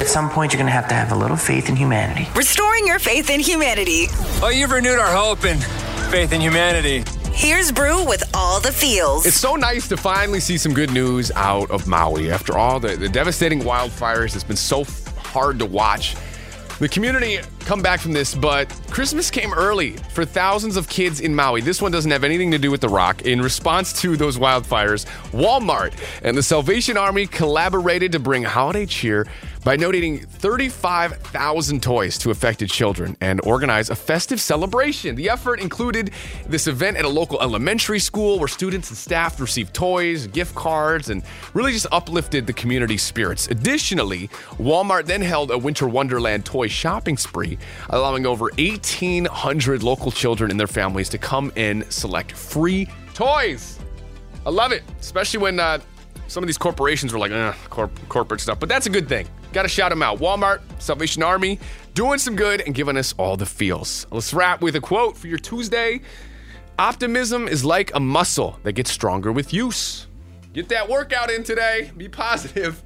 At some point, you're going to have to have a little faith in humanity. Restoring your faith in humanity. Oh, you've renewed our hope and faith in humanity. Here's Bru with all the feels. It's so nice to finally see some good news out of Maui after all the, the devastating wildfires. It's been so hard to watch. The community come back from this, but Christmas came early for thousands of kids in Maui. This one doesn't have anything to do with The Rock. In response to those wildfires, Walmart and the Salvation Army collaborated to bring holiday cheer by donating 35,000 toys to affected children and organize a festive celebration. The effort included this event at a local elementary school where students and staff received toys, gift cards, and really just uplifted the community spirits. Additionally, Walmart then held a Winter Wonderland toy shopping spree, allowing over 1,800 local children and their families to come in select free toys. I love it, especially when uh, some of these corporations were like, eh, corp- corporate stuff, but that's a good thing. Got to shout them out. Walmart, Salvation Army, doing some good and giving us all the feels. Let's wrap with a quote for your Tuesday. Optimism is like a muscle that gets stronger with use. Get that workout in today. Be positive.